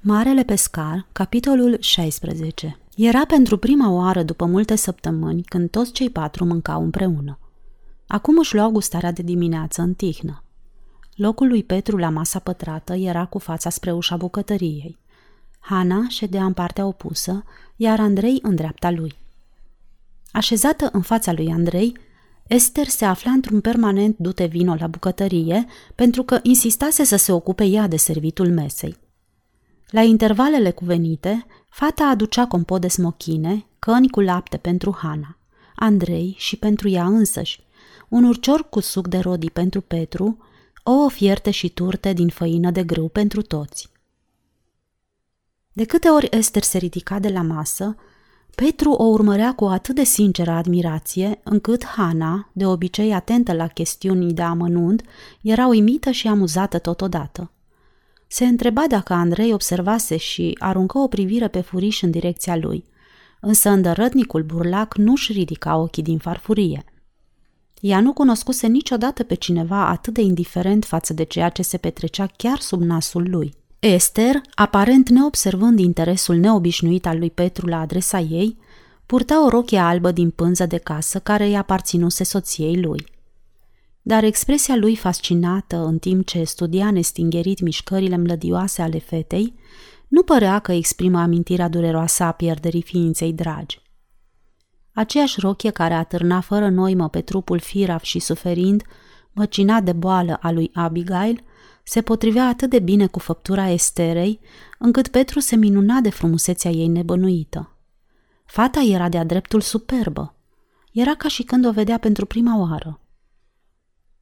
Marele pescar, capitolul 16 Era pentru prima oară după multe săptămâni când toți cei patru mâncau împreună. Acum își luau gustarea de dimineață în tihnă. Locul lui Petru la masa pătrată era cu fața spre ușa bucătăriei. Hana ședea în partea opusă, iar Andrei în dreapta lui. Așezată în fața lui Andrei, Esther se afla într-un permanent dute vino la bucătărie pentru că insistase să se ocupe ea de servitul mesei. La intervalele cuvenite, fata aducea compot de smochine, căni cu lapte pentru Hana, Andrei și pentru ea însăși, un urcior cu suc de rodi pentru Petru, o fierte și turte din făină de grâu pentru toți. De câte ori Esther se ridica de la masă, Petru o urmărea cu atât de sinceră admirație, încât Hana, de obicei atentă la chestiuni de amănunt, era uimită și amuzată totodată. Se întreba dacă Andrei observase și aruncă o privire pe furiș în direcția lui, însă îndărătnicul burlac nu-și ridica ochii din farfurie. Ea nu cunoscuse niciodată pe cineva atât de indiferent față de ceea ce se petrecea chiar sub nasul lui. Esther, aparent neobservând interesul neobișnuit al lui Petru la adresa ei, purta o rochie albă din pânză de casă care îi aparținuse soției lui – dar expresia lui fascinată în timp ce studia nestingerit mișcările mlădioase ale fetei, nu părea că exprimă amintirea dureroasă a pierderii ființei dragi. Aceeași rochie care atârna fără noimă pe trupul firav și suferind, măcinat de boală a lui Abigail, se potrivea atât de bine cu făptura Esterei, încât Petru se minuna de frumusețea ei nebănuită. Fata era de-a dreptul superbă. Era ca și când o vedea pentru prima oară.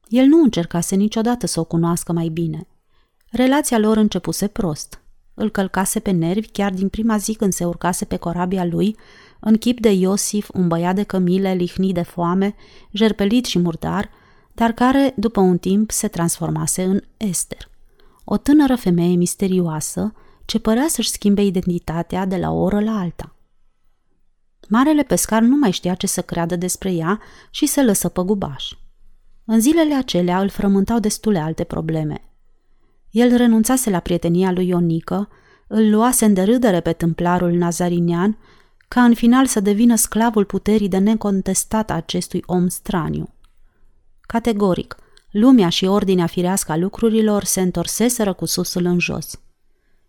El nu încercase niciodată să o cunoască mai bine. Relația lor începuse prost. Îl călcase pe nervi chiar din prima zi când se urcase pe corabia lui, în chip de Iosif, un băiat de cămile lihnit de foame, jerpelit și murdar, dar care, după un timp, se transformase în Esther. O tânără femeie misterioasă, ce părea să-și schimbe identitatea de la o oră la alta. Marele pescar nu mai știa ce să creadă despre ea și se lăsă păgubaș. În zilele acelea îl frământau destule alte probleme. El renunțase la prietenia lui Ionică, îl luase în derâdere pe templarul nazarinian, ca în final să devină sclavul puterii de necontestat a acestui om straniu. Categoric, lumea și ordinea firească a lucrurilor se întorseseră cu susul în jos.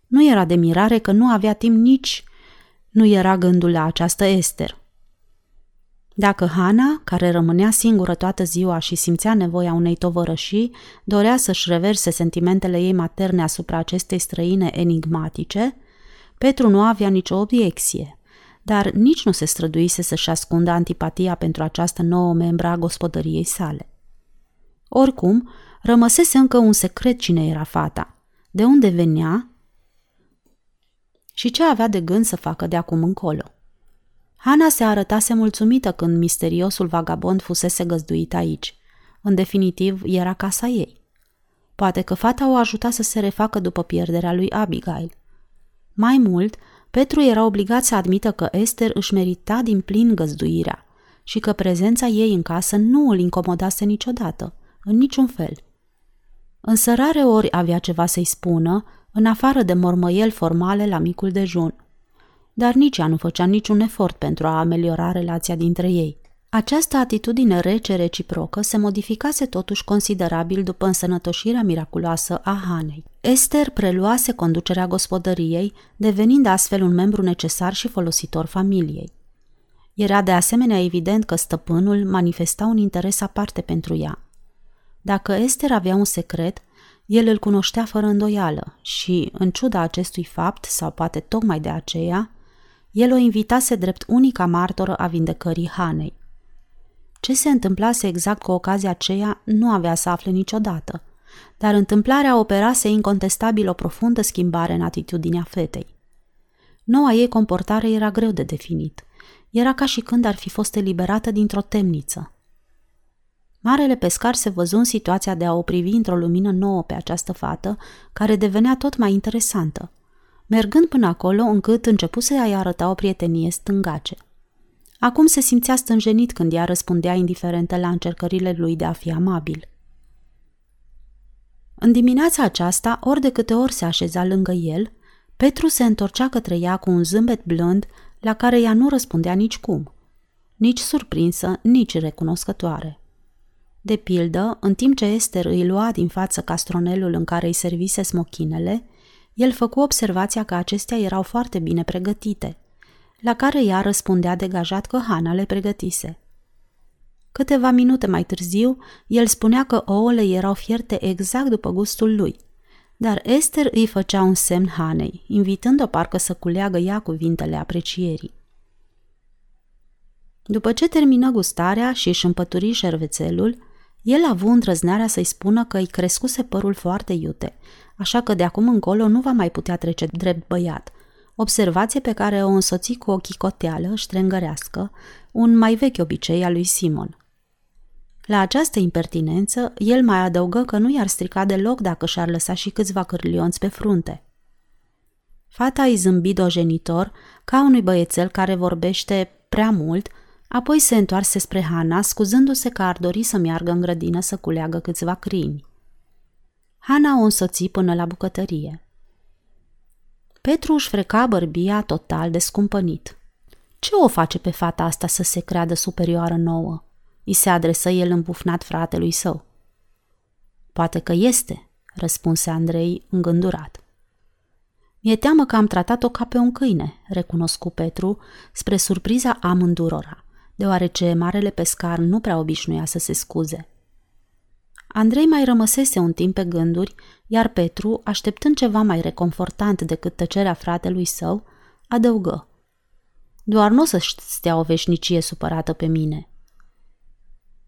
Nu era de mirare că nu avea timp nici nu era gândul la această Ester. Dacă Hana, care rămânea singură toată ziua și simțea nevoia unei tovărășii, dorea să-și reverse sentimentele ei materne asupra acestei străine enigmatice, Petru nu avea nicio obiecție, dar nici nu se străduise să-și ascundă antipatia pentru această nouă membră a gospodăriei sale. Oricum, rămăsese încă un secret cine era fata, de unde venea și ce avea de gând să facă de acum încolo. Hana se arătase mulțumită când misteriosul vagabond fusese găzduit aici. În definitiv, era casa ei. Poate că fata o ajuta să se refacă după pierderea lui Abigail. Mai mult, Petru era obligat să admită că Esther își merita din plin găzduirea și că prezența ei în casă nu îl incomodase niciodată, în niciun fel. Însă rare ori avea ceva să-i spună, în afară de mormăieli formale la micul dejun – dar nici ea nu făcea niciun efort pentru a ameliora relația dintre ei. Această atitudine rece reciprocă se modificase totuși considerabil după însănătoșirea miraculoasă a Hanei. Esther preluase conducerea gospodăriei, devenind astfel un membru necesar și folositor familiei. Era de asemenea evident că stăpânul manifesta un interes aparte pentru ea. Dacă Esther avea un secret, el îl cunoștea fără îndoială și, în ciuda acestui fapt, sau poate tocmai de aceea, el o invitase drept unica martoră a vindecării Hanei. Ce se întâmplase exact cu ocazia aceea nu avea să afle niciodată, dar întâmplarea operase incontestabil o profundă schimbare în atitudinea fetei. Noua ei comportare era greu de definit. Era ca și când ar fi fost eliberată dintr-o temniță. Marele pescar se văzu în situația de a o privi într-o lumină nouă pe această fată, care devenea tot mai interesantă – mergând până acolo încât începuse a-i arăta o prietenie stângace. Acum se simțea stânjenit când ea răspundea indiferentă la încercările lui de a fi amabil. În dimineața aceasta, ori de câte ori se așeza lângă el, Petru se întorcea către ea cu un zâmbet blând la care ea nu răspundea nici cum. Nici surprinsă, nici recunoscătoare. De pildă, în timp ce Esther îi lua din față castronelul în care îi servise smochinele, el făcu observația că acestea erau foarte bine pregătite, la care ea răspundea degajat că Hana le pregătise. Câteva minute mai târziu, el spunea că ouăle erau fierte exact după gustul lui, dar Esther îi făcea un semn Hanei, invitând-o parcă să culeagă ea cuvintele aprecierii. După ce termină gustarea și își împături șervețelul, el a avut îndrăznarea să-i spună că îi crescuse părul foarte iute, așa că de acum încolo nu va mai putea trece drept băiat. Observație pe care o însoți cu o chicoteală ștrengărească, un mai vechi obicei al lui Simon. La această impertinență, el mai adăugă că nu i-ar strica deloc dacă și-ar lăsa și câțiva cârlionți pe frunte. Fata îi zâmbi dojenitor, ca unui băiețel care vorbește prea mult, apoi se întoarse spre Hana, scuzându-se că ar dori să meargă în grădină să culeagă câțiva crini. Hana o însoți până la bucătărie. Petru își freca bărbia total descumpănit. Ce o face pe fata asta să se creadă superioară nouă? îi se adresă el îmbufnat fratelui său. Poate că este, răspunse Andrei îngândurat. Mi-e teamă că am tratat-o ca pe un câine, recunoscu Petru, spre surpriza amândurora, deoarece marele pescar nu prea obișnuia să se scuze. Andrei mai rămăsese un timp pe gânduri, iar Petru, așteptând ceva mai reconfortant decât tăcerea fratelui său, adăugă. Doar nu o să stea o veșnicie supărată pe mine.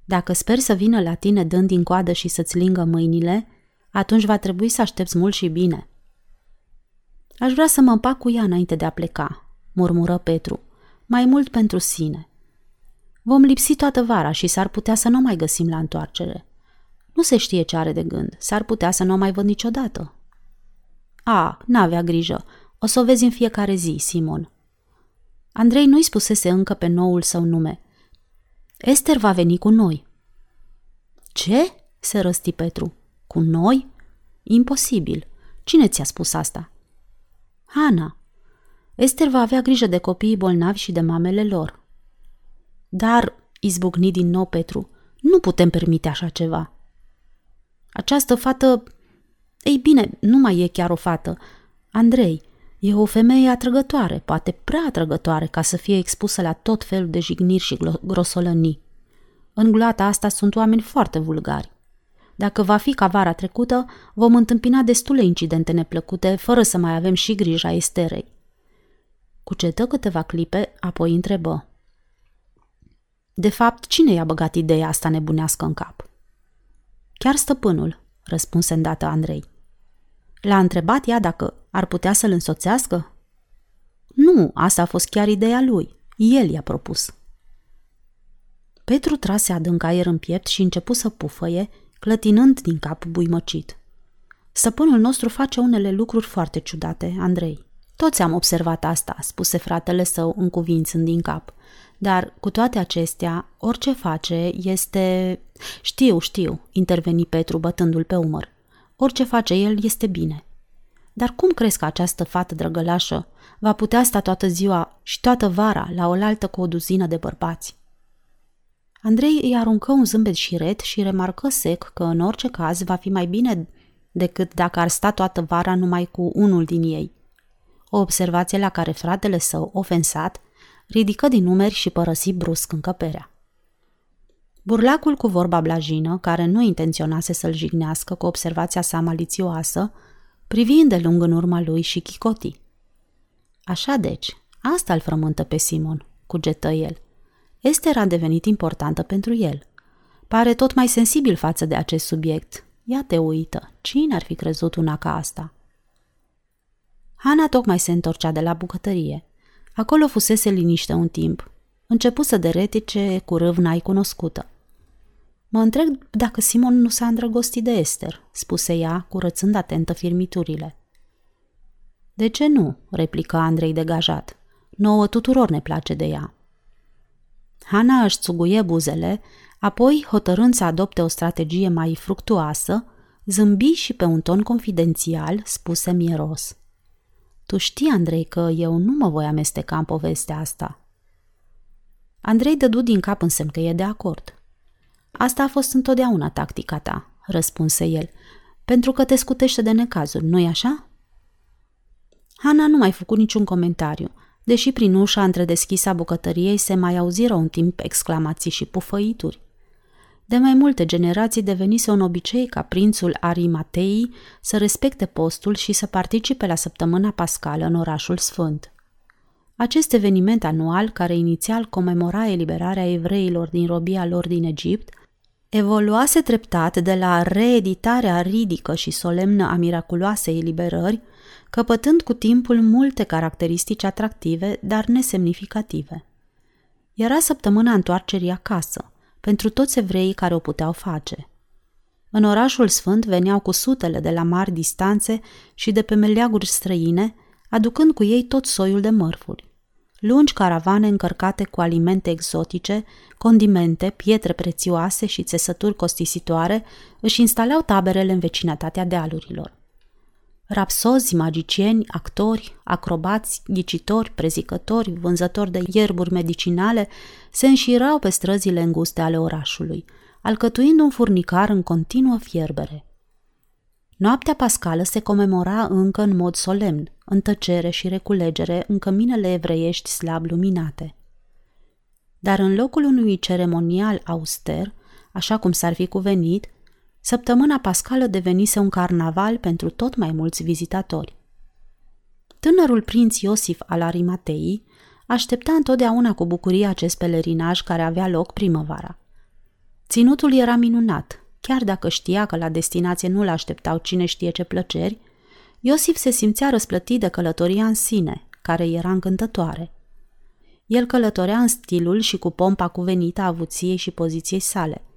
Dacă speri să vină la tine dând din coadă și să-ți lingă mâinile, atunci va trebui să aștepți mult și bine. Aș vrea să mă împac cu ea înainte de a pleca, murmură Petru, mai mult pentru sine. Vom lipsi toată vara și s-ar putea să nu mai găsim la întoarcere. Nu se știe ce are de gând, s-ar putea să nu o mai văd niciodată. A, n-avea grijă, o să o vezi în fiecare zi, Simon. Andrei nu-i spusese încă pe noul său nume – Esther va veni cu noi. Ce? se răsti Petru. Cu noi? Imposibil. Cine ți-a spus asta? Ana. Esther va avea grijă de copiii bolnavi și de mamele lor. Dar, izbucni din nou Petru, nu putem permite așa ceva. Această fată... Ei bine, nu mai e chiar o fată. Andrei, E o femeie atrăgătoare, poate prea atrăgătoare ca să fie expusă la tot felul de jigniri și grosolănii. În gulata asta sunt oameni foarte vulgari. Dacă va fi ca vara trecută, vom întâmpina destule incidente neplăcute, fără să mai avem și grija Esterei. Cucetă câteva clipe, apoi întrebă. De fapt, cine i-a băgat ideea asta nebunească în cap? Chiar stăpânul, răspunse îndată Andrei. L-a întrebat ea dacă ar putea să-l însoțească? Nu, asta a fost chiar ideea lui. El i-a propus. Petru trase adânc aer în piept și începu să pufăie, clătinând din cap buimăcit. Stăpânul nostru face unele lucruri foarte ciudate, Andrei. Toți am observat asta, spuse fratele său încuvințând din cap. Dar, cu toate acestea, orice face este... Știu, știu, interveni Petru bătându-l pe umăr. Orice face el este bine. Dar cum crezi că această fată drăgălașă va putea sta toată ziua și toată vara la oaltă cu o duzină de bărbați? Andrei îi aruncă un zâmbet șiret și remarcă sec că în orice caz va fi mai bine decât dacă ar sta toată vara numai cu unul din ei. O observație la care fratele său, ofensat, ridică din numeri și părăsi brusc încăperea. Burlacul cu vorba blajină, care nu intenționase să-l jignească cu observația sa malițioasă, privi îndelung în urma lui și chicoti. Așa deci, asta îl frământă pe Simon, cugetă el. Esther a devenit importantă pentru el. Pare tot mai sensibil față de acest subiect. Ia te uită, cine ar fi crezut una ca asta? Hana tocmai se întorcea de la bucătărie. Acolo fusese liniște un timp. Începu să deretice cu râvna cunoscută. Mă întreb dacă Simon nu s-a îndrăgostit de Esther, spuse ea, curățând atentă firmiturile. De ce nu? replică Andrei degajat. Nouă tuturor ne place de ea. Hana își țuguie buzele, apoi, hotărând să adopte o strategie mai fructuoasă, zâmbi și pe un ton confidențial spuse mieros. Tu știi, Andrei, că eu nu mă voi amesteca în povestea asta. Andrei dădu din cap în semn că e de acord. Asta a fost întotdeauna tactica ta, răspunse el, pentru că te scutește de necazuri, nu-i așa? Hana nu mai făcut niciun comentariu, deși prin ușa întredeschisă a bucătăriei se mai auziră un timp exclamații și pufăituri. De mai multe generații devenise un obicei ca prințul Arimatei să respecte postul și să participe la săptămâna pascală în orașul sfânt. Acest eveniment anual, care inițial comemora eliberarea evreilor din robia lor din Egipt, evoluase treptat de la reeditarea ridică și solemnă a miraculoasei eliberări, căpătând cu timpul multe caracteristici atractive, dar nesemnificative. Era săptămâna întoarcerii acasă, pentru toți evreii care o puteau face. În orașul sfânt veneau cu sutele de la mari distanțe și de pe meleaguri străine, aducând cu ei tot soiul de mărfuri. Lungi caravane încărcate cu alimente exotice, condimente, pietre prețioase și țesături costisitoare își instalau taberele în vecinătatea dealurilor. Rapsozi, magicieni, actori, acrobați, ghicitori, prezicători, vânzători de ierburi medicinale se înșirau pe străzile înguste ale orașului, alcătuind un furnicar în continuă fierbere. Noaptea pascală se comemora încă în mod solemn, în tăcere și reculegere în căminele evreiești slab luminate. Dar în locul unui ceremonial auster, așa cum s-ar fi cuvenit, Săptămâna pascală devenise un carnaval pentru tot mai mulți vizitatori. Tânărul prinț Iosif al Arimatei aștepta întotdeauna cu bucurie acest pelerinaj care avea loc primăvara. Ținutul era minunat, chiar dacă știa că la destinație nu-l așteptau cine știe ce plăceri, Iosif se simțea răsplătit de călătoria în sine, care era încântătoare. El călătorea în stilul și cu pompa cuvenită a avuției și poziției sale –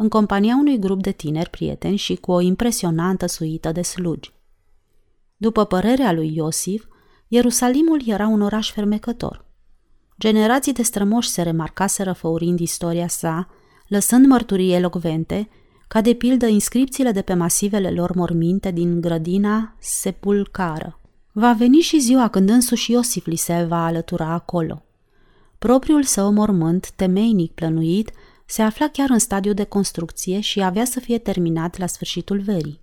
în compania unui grup de tineri prieteni și cu o impresionantă suită de slugi. După părerea lui Iosif, Ierusalimul era un oraș fermecător. Generații de strămoși se remarcaseră făurind istoria sa, lăsând mărturii elocvente, ca de pildă inscripțiile de pe masivele lor morminte din grădina sepulcară. Va veni și ziua când însuși Iosif li se va alătura acolo. Propriul său mormânt, temeinic plănuit, se afla chiar în stadiu de construcție și avea să fie terminat la sfârșitul verii.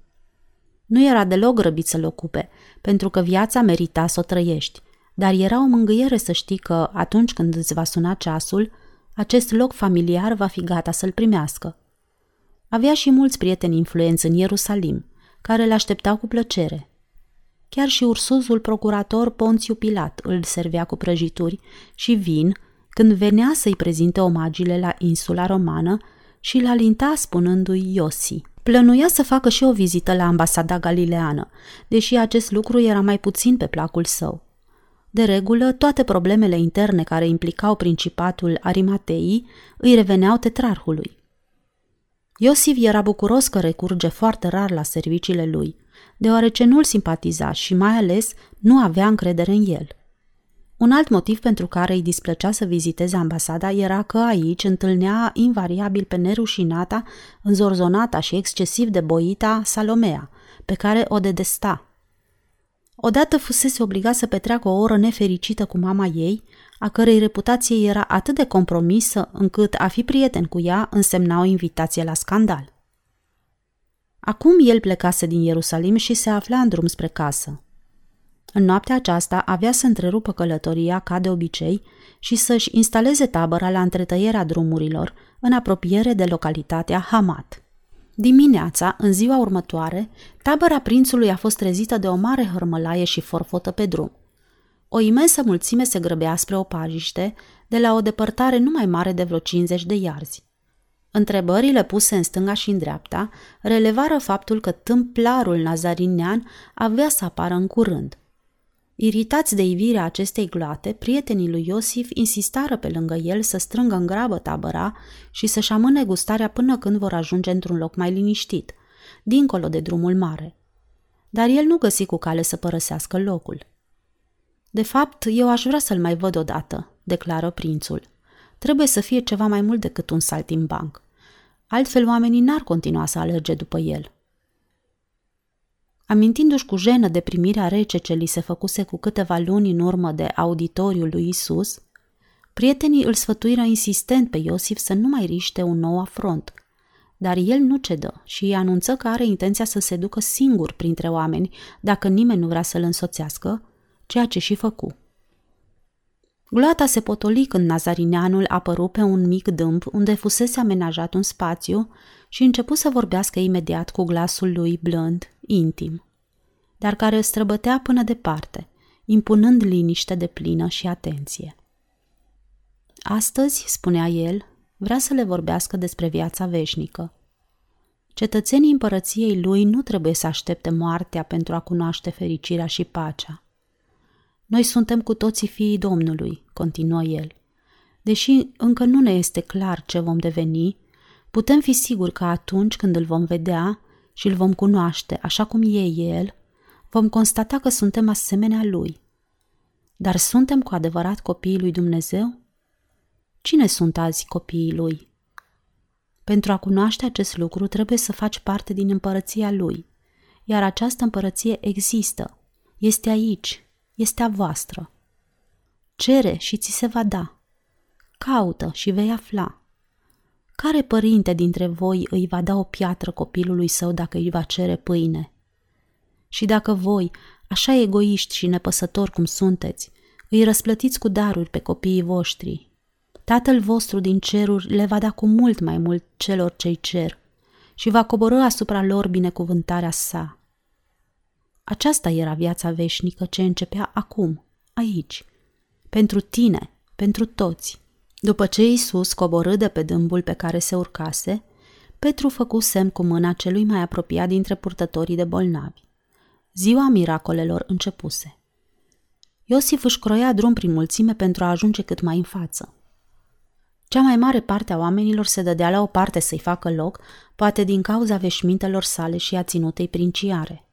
Nu era deloc grăbit să-l ocupe, pentru că viața merita să o trăiești, dar era o mângâiere să știi că, atunci când îți va suna ceasul, acest loc familiar va fi gata să-l primească. Avea și mulți prieteni influenți în Ierusalim, care le așteptau cu plăcere. Chiar și ursuzul procurator Ponțiu Pilat îl servea cu prăjituri și vin când venea să-i prezinte omagiile la insula romană și l alinta spunându-i Iosi. Plănuia să facă și o vizită la ambasada galileană, deși acest lucru era mai puțin pe placul său. De regulă, toate problemele interne care implicau principatul Arimatei îi reveneau tetrarhului. Iosif era bucuros că recurge foarte rar la serviciile lui, deoarece nu-l simpatiza și mai ales nu avea încredere în el – un alt motiv pentru care îi displăcea să viziteze ambasada era că aici întâlnea invariabil pe nerușinata, înzorzonata și excesiv de boita Salomea, pe care o dedesta. Odată fusese obligat să petreacă o oră nefericită cu mama ei, a cărei reputație era atât de compromisă încât a fi prieten cu ea însemna o invitație la scandal. Acum el plecase din Ierusalim și se afla în drum spre casă. În noaptea aceasta avea să întrerupă călătoria ca de obicei și să-și instaleze tabăra la întretăierea drumurilor, în apropiere de localitatea Hamat. Dimineața, în ziua următoare, tabăra prințului a fost trezită de o mare hărmălaie și forfotă pe drum. O imensă mulțime se grăbea spre o pajiște, de la o depărtare nu mai mare de vreo 50 de iarzi. Întrebările puse în stânga și în dreapta relevară faptul că tâmplarul nazarinean avea să apară în curând – Iritați de ivirea acestei gloate, prietenii lui Iosif insistară pe lângă el să strângă în grabă tabăra și să-și amâne gustarea până când vor ajunge într-un loc mai liniștit, dincolo de drumul mare. Dar el nu găsi cu cale să părăsească locul. De fapt, eu aș vrea să-l mai văd odată, declară prințul. Trebuie să fie ceva mai mult decât un saltimbanc. Altfel oamenii n-ar continua să alerge după el. Amintindu-și cu jenă de primirea rece ce li se făcuse cu câteva luni în urmă de auditoriul lui Isus, prietenii îl sfătuiră insistent pe Iosif să nu mai riște un nou afront. Dar el nu cedă și îi anunță că are intenția să se ducă singur printre oameni dacă nimeni nu vrea să-l însoțească, ceea ce și făcu. Gloata se potoli când nazarineanul apăru pe un mic dâmp unde fusese amenajat un spațiu și începu să vorbească imediat cu glasul lui blând, intim, dar care străbătea până departe, impunând liniște de plină și atenție. Astăzi, spunea el, vrea să le vorbească despre viața veșnică. Cetățenii împărăției lui nu trebuie să aștepte moartea pentru a cunoaște fericirea și pacea. Noi suntem cu toții fiii Domnului, continuă el. Deși încă nu ne este clar ce vom deveni, putem fi siguri că atunci când îl vom vedea și îl vom cunoaște așa cum e el, vom constata că suntem asemenea lui. Dar suntem cu adevărat copiii lui Dumnezeu? Cine sunt azi copiii lui? Pentru a cunoaște acest lucru trebuie să faci parte din împărăția lui, iar această împărăție există, este aici, este a voastră. Cere și ți se va da. Caută și vei afla. Care părinte dintre voi îi va da o piatră copilului său dacă îi va cere pâine? Și dacă voi, așa egoiști și nepăsători cum sunteți, îi răsplătiți cu daruri pe copiii voștri, Tatăl vostru din ceruri le va da cu mult mai mult celor cei cer și va coborâ asupra lor binecuvântarea sa. Aceasta era viața veșnică ce începea acum, aici, pentru tine, pentru toți. După ce Iisus coborâ de pe dâmbul pe care se urcase, Petru făcu semn cu mâna celui mai apropiat dintre purtătorii de bolnavi. Ziua miracolelor începuse. Iosif își croia drum prin mulțime pentru a ajunge cât mai în față. Cea mai mare parte a oamenilor se dădea la o parte să-i facă loc, poate din cauza veșmintelor sale și a ținutei princiare.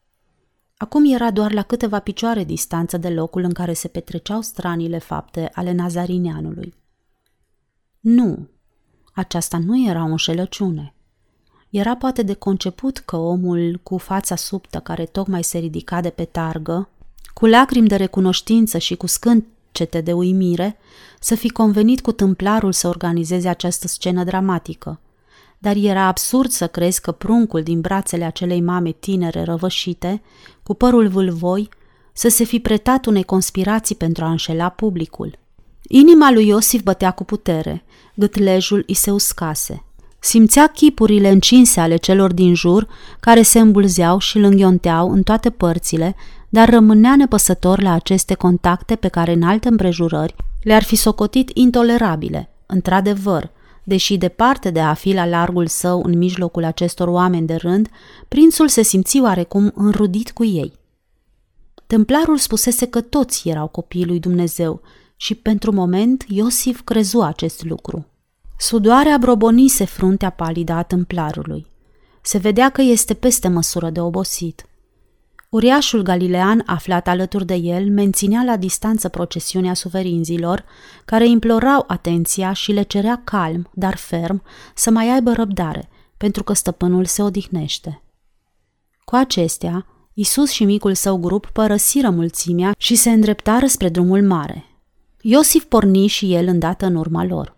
Acum era doar la câteva picioare distanță de locul în care se petreceau stranile fapte ale nazarineanului. Nu, aceasta nu era o înșelăciune. Era poate de conceput că omul cu fața subtă care tocmai se ridica de pe targă, cu lacrimi de recunoștință și cu scâncete de uimire, să fi convenit cu tâmplarul să organizeze această scenă dramatică. Dar era absurd să crezi că pruncul din brațele acelei mame tinere răvășite cu părul vâlvoi, să se fi pretat unei conspirații pentru a înșela publicul. Inima lui Iosif bătea cu putere, gâtlejul îi se uscase. Simțea chipurile încinse ale celor din jur, care se îmbulzeau și îl înghionteau în toate părțile, dar rămânea nepăsător la aceste contacte pe care în alte împrejurări le-ar fi socotit intolerabile. Într-adevăr, Deși departe de a fi la largul său în mijlocul acestor oameni de rând, prințul se simți oarecum înrudit cu ei. Templarul spusese că toți erau copiii lui Dumnezeu și pentru moment Iosif crezu acest lucru. Sudoarea brobonise fruntea palidă a templarului. Se vedea că este peste măsură de obosit. Uriașul galilean, aflat alături de el, menținea la distanță procesiunea suferinzilor, care implorau atenția și le cerea calm, dar ferm, să mai aibă răbdare, pentru că stăpânul se odihnește. Cu acestea, Isus și micul său grup părăsiră mulțimea și se îndreptară spre drumul mare. Iosif porni și el îndată în urma lor.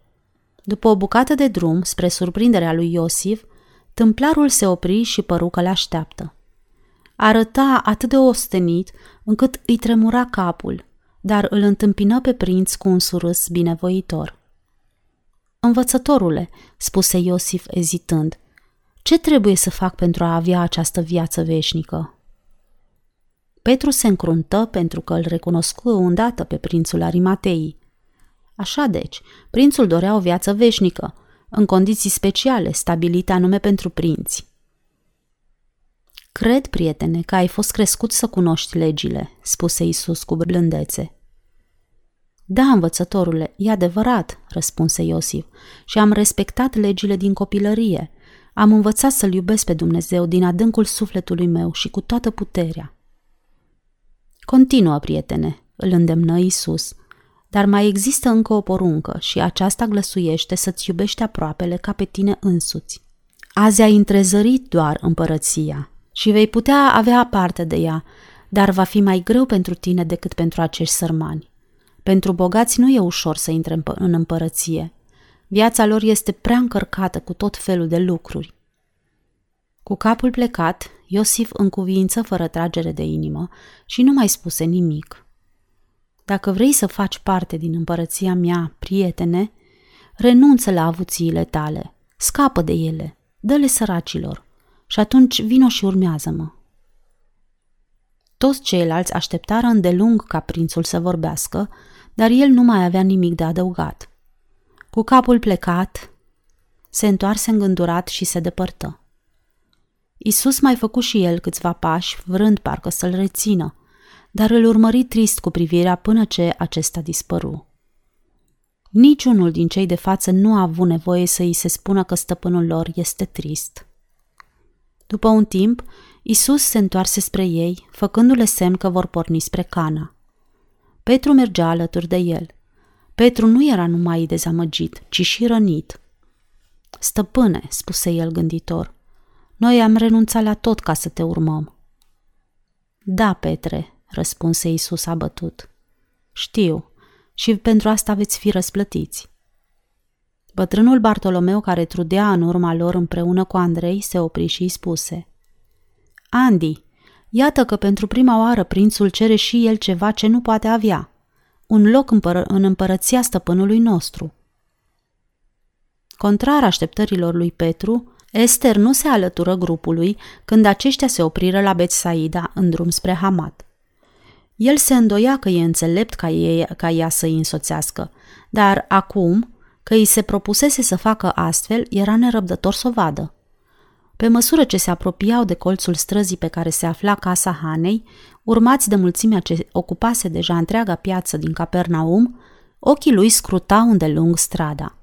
După o bucată de drum, spre surprinderea lui Iosif, tâmplarul se opri și păru că le așteaptă. Arăta atât de ostenit încât îi tremura capul, dar îl întâmpină pe prinț cu un surâs binevoitor. Învățătorule, spuse Iosif ezitând, ce trebuie să fac pentru a avea această viață veșnică? Petru se încruntă pentru că îl recunoscu îndată pe prințul Arimatei. Așa deci, prințul dorea o viață veșnică, în condiții speciale, stabilite anume pentru prinți. Cred, prietene, că ai fost crescut să cunoști legile, spuse Isus cu blândețe. Da, învățătorule, e adevărat, răspunse Iosif, și am respectat legile din copilărie. Am învățat să-L iubesc pe Dumnezeu din adâncul sufletului meu și cu toată puterea. Continuă, prietene, îl îndemnă Isus, dar mai există încă o poruncă și aceasta glăsuiește să-ți iubești aproapele ca pe tine însuți. Azi ai întrezărit doar împărăția, și vei putea avea parte de ea, dar va fi mai greu pentru tine decât pentru acești sărmani. Pentru bogați nu e ușor să intre în împărăție. Viața lor este prea încărcată cu tot felul de lucruri. Cu capul plecat, Iosif încuviință fără tragere de inimă și nu mai spuse nimic. Dacă vrei să faci parte din împărăția mea, prietene, renunță la avuțiile tale, scapă de ele, dă-le săracilor și atunci vino și urmează-mă. Toți ceilalți așteptară îndelung ca prințul să vorbească, dar el nu mai avea nimic de adăugat. Cu capul plecat, se întoarse îngândurat și se depărtă. Isus mai făcu și el câțiva pași, vrând parcă să-l rețină, dar îl urmări trist cu privirea până ce acesta dispăru. Niciunul din cei de față nu a avut nevoie să îi se spună că stăpânul lor este trist. După un timp, Isus se întoarse spre ei, făcându-le semn că vor porni spre Cana. Petru mergea alături de el. Petru nu era numai dezamăgit, ci și rănit. Stăpâne, spuse el gânditor, noi am renunțat la tot ca să te urmăm. Da, Petre, răspunse Isus abătut. Știu, și pentru asta veți fi răsplătiți. Bătrânul Bartolomeu, care trudea în urma lor împreună cu Andrei, se opri și îi spuse Andy, iată că pentru prima oară prințul cere și el ceva ce nu poate avea. Un loc împăr- în împărăția stăpânului nostru. Contrar așteptărilor lui Petru, Esther nu se alătură grupului când aceștia se opriră la Betsaida în drum spre Hamat. El se îndoia că e înțelept ca, ei, ca ea să-i însoțească, dar acum că îi se propusese să facă astfel, era nerăbdător să o vadă. Pe măsură ce se apropiau de colțul străzii pe care se afla casa Hanei, urmați de mulțimea ce ocupase deja întreaga piață din Capernaum, ochii lui scrutau îndelung strada.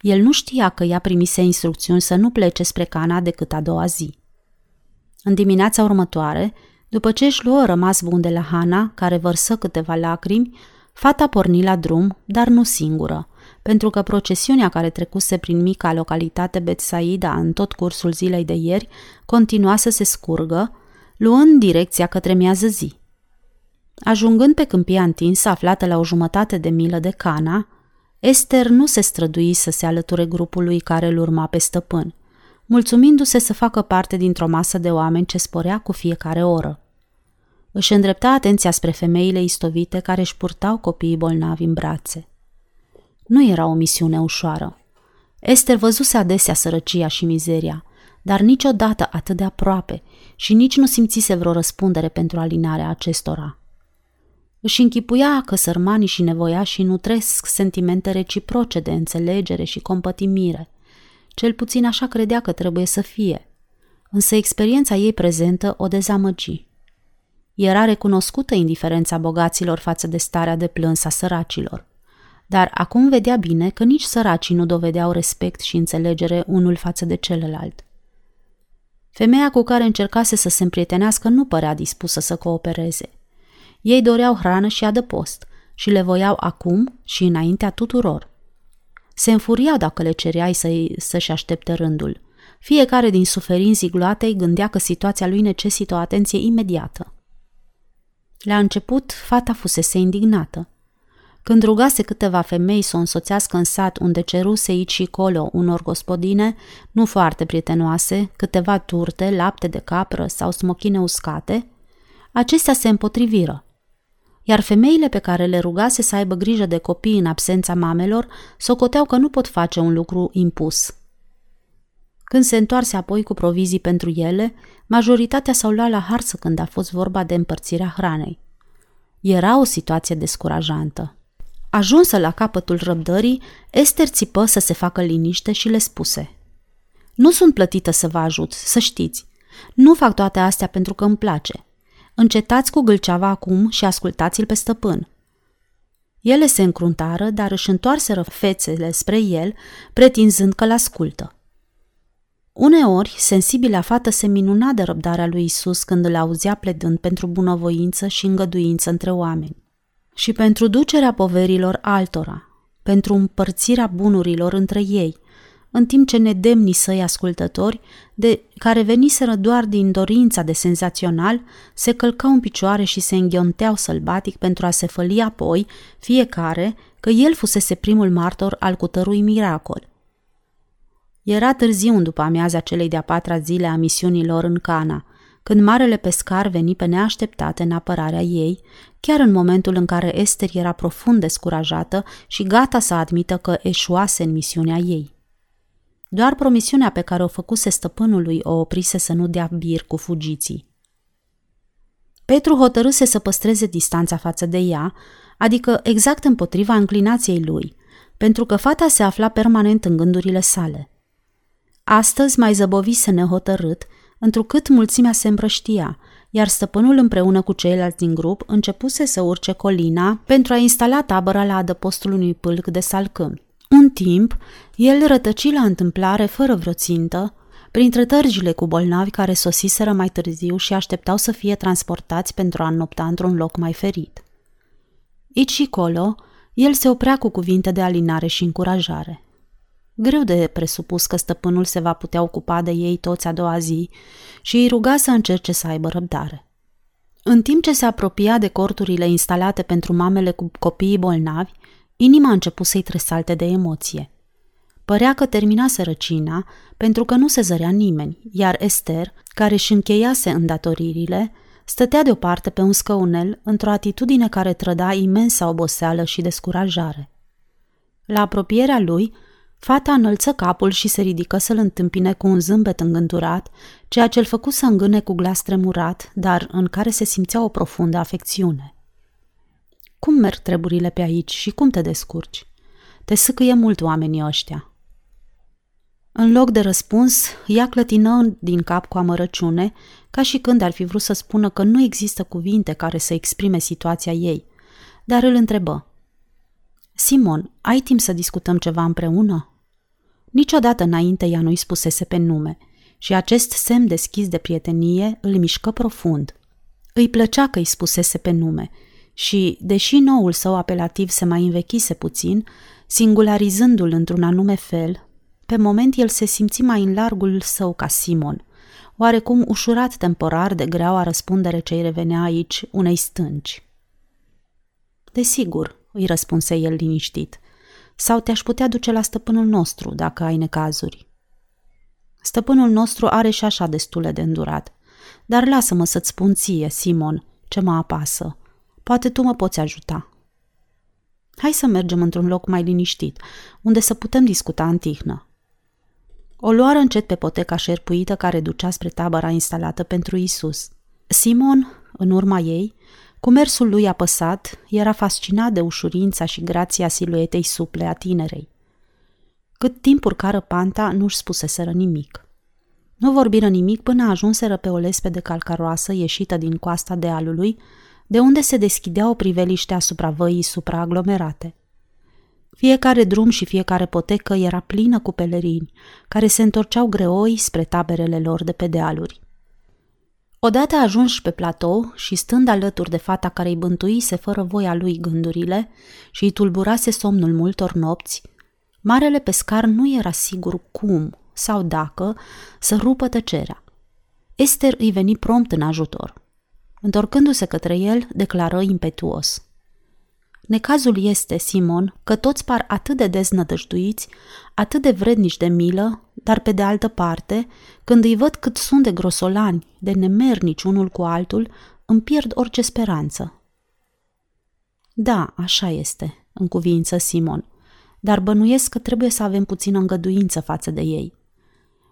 El nu știa că ea primise instrucțiuni să nu plece spre Cana decât a doua zi. În dimineața următoare, după ce își luă rămas bun de la Hana, care vărsă câteva lacrimi, fata porni la drum, dar nu singură, pentru că procesiunea care trecuse prin mica localitate Betsaida în tot cursul zilei de ieri continua să se scurgă, luând direcția către miază zi. Ajungând pe câmpia întinsă, aflată la o jumătate de milă de Cana, Esther nu se strădui să se alăture grupului care îl urma pe stăpân, mulțumindu-se să facă parte dintr-o masă de oameni ce sporea cu fiecare oră. Își îndrepta atenția spre femeile istovite care își purtau copiii bolnavi în brațe. Nu era o misiune ușoară. Esther văzuse adesea sărăcia și mizeria, dar niciodată atât de aproape și nici nu simțise vreo răspundere pentru alinarea acestora. Își închipuia că sărmanii și nevoiașii nutresc sentimente reciproce de înțelegere și compătimire. Cel puțin așa credea că trebuie să fie. Însă experiența ei prezentă o dezamăgi. Era recunoscută indiferența bogaților față de starea de plâns a săracilor. Dar acum vedea bine că nici săracii nu dovedeau respect și înțelegere unul față de celălalt. Femeia cu care încercase să se împrietenească nu părea dispusă să coopereze – ei doreau hrană și adăpost și le voiau acum și înaintea tuturor. Se înfuriau dacă le cereai să să-și aștepte rândul. Fiecare din suferinții gloatei gândea că situația lui necesită o atenție imediată. La început, fata fusese indignată. Când rugase câteva femei să o însoțească în sat unde ceruse aici și colo unor gospodine, nu foarte prietenoase, câteva turte, lapte de capră sau smochine uscate, acestea se împotriviră iar femeile pe care le rugase să aibă grijă de copii în absența mamelor socoteau că nu pot face un lucru impus. Când se întoarse apoi cu provizii pentru ele, majoritatea s-au luat la harță când a fost vorba de împărțirea hranei. Era o situație descurajantă. Ajunsă la capătul răbdării, Esther țipă să se facă liniște și le spuse Nu sunt plătită să vă ajut, să știți. Nu fac toate astea pentru că îmi place. Încetați cu gâlceava acum și ascultați-l pe stăpân. Ele se încruntară, dar își întoarseră fețele spre el, pretinzând că l-ascultă. Uneori, sensibila fată se minuna de răbdarea lui Isus când îl auzea pledând pentru bunăvoință și îngăduință între oameni și pentru ducerea poverilor altora, pentru împărțirea bunurilor între ei, în timp ce nedemnii săi ascultători, de care veniseră doar din dorința de senzațional, se călcau în picioare și se înghionteau sălbatic pentru a se făli apoi, fiecare, că el fusese primul martor al cutărui miracol. Era târziu în după amiaza celei de-a patra zile a misiunilor în Cana, când marele pescar veni pe neașteptate în apărarea ei, chiar în momentul în care Ester era profund descurajată și gata să admită că eșuase în misiunea ei. Doar promisiunea pe care o făcuse stăpânului o oprise să nu dea bir cu fugiții. Petru hotărâse să păstreze distanța față de ea, adică exact împotriva înclinației lui, pentru că fata se afla permanent în gândurile sale. Astăzi mai zăbovise nehotărât, întrucât mulțimea se împrăștia, iar stăpânul împreună cu ceilalți din grup începuse să urce colina pentru a instala tabăra la adăpostul unui pâlc de salcâmi. Un timp, el rătăci la întâmplare fără vreo țintă, printre tărgile cu bolnavi care sosiseră mai târziu și așteptau să fie transportați pentru a înnopta într-un loc mai ferit. Aici și colo, el se oprea cu cuvinte de alinare și încurajare. Greu de presupus că stăpânul se va putea ocupa de ei toți a doua zi și îi ruga să încerce să aibă răbdare. În timp ce se apropia de corturile instalate pentru mamele cu copiii bolnavi, inima a început să-i tresalte de emoție. Părea că terminase răcina pentru că nu se zărea nimeni, iar Esther, care își încheiase îndatoririle, stătea deoparte pe un scăunel într-o atitudine care trăda imensa oboseală și descurajare. La apropierea lui, Fata înălță capul și se ridică să-l întâmpine cu un zâmbet îngândurat, ceea ce îl făcu să îngâne cu glas tremurat, dar în care se simțea o profundă afecțiune. Cum merg treburile pe aici și cum te descurci? Te sâcâie mult oamenii ăștia. În loc de răspuns, ea clătină din cap cu amărăciune, ca și când ar fi vrut să spună că nu există cuvinte care să exprime situația ei, dar îl întrebă. Simon, ai timp să discutăm ceva împreună? Niciodată înainte ea nu-i spusese pe nume și acest semn deschis de prietenie îl mișcă profund. Îi plăcea că îi spusese pe nume și, deși noul său apelativ se mai învechise puțin, singularizându-l într-un anume fel, pe moment el se simți mai în largul său ca Simon, oarecum ușurat temporar de greaua răspundere ce îi revenea aici unei stânci. Desigur, îi răspunse el liniștit – sau te-aș putea duce la stăpânul nostru, dacă ai necazuri. Stăpânul nostru are și așa destule de îndurat. Dar lasă-mă să-ți spun ție, Simon, ce mă apasă. Poate tu mă poți ajuta. Hai să mergem într-un loc mai liniștit, unde să putem discuta în tihnă. O luară încet pe poteca șerpuită care ducea spre tabăra instalată pentru Isus. Simon, în urma ei, cu mersul lui apăsat, era fascinat de ușurința și grația siluetei suple a tinerei. Cât timp urcară panta, nu-și spuseseră nimic. Nu vorbiră nimic până ajunseră pe o lespede calcaroasă ieșită din coasta dealului, de unde se deschidea o priveliște asupra văii supraaglomerate. Fiecare drum și fiecare potecă era plină cu pelerini, care se întorceau greoi spre taberele lor de pe dealuri. Odată ajuns pe platou și stând alături de fata care îi bântuise fără voia lui gândurile și îi tulburase somnul multor nopți, marele pescar nu era sigur cum sau dacă să rupă tăcerea. Esther îi veni prompt în ajutor. Întorcându-se către el, declară impetuos – Necazul este, Simon, că toți par atât de deznădăjduiți, atât de vrednici de milă, dar pe de altă parte, când îi văd cât sunt de grosolani, de nemernici unul cu altul, îmi pierd orice speranță. Da, așa este, în cuvință Simon, dar bănuiesc că trebuie să avem puțină îngăduință față de ei.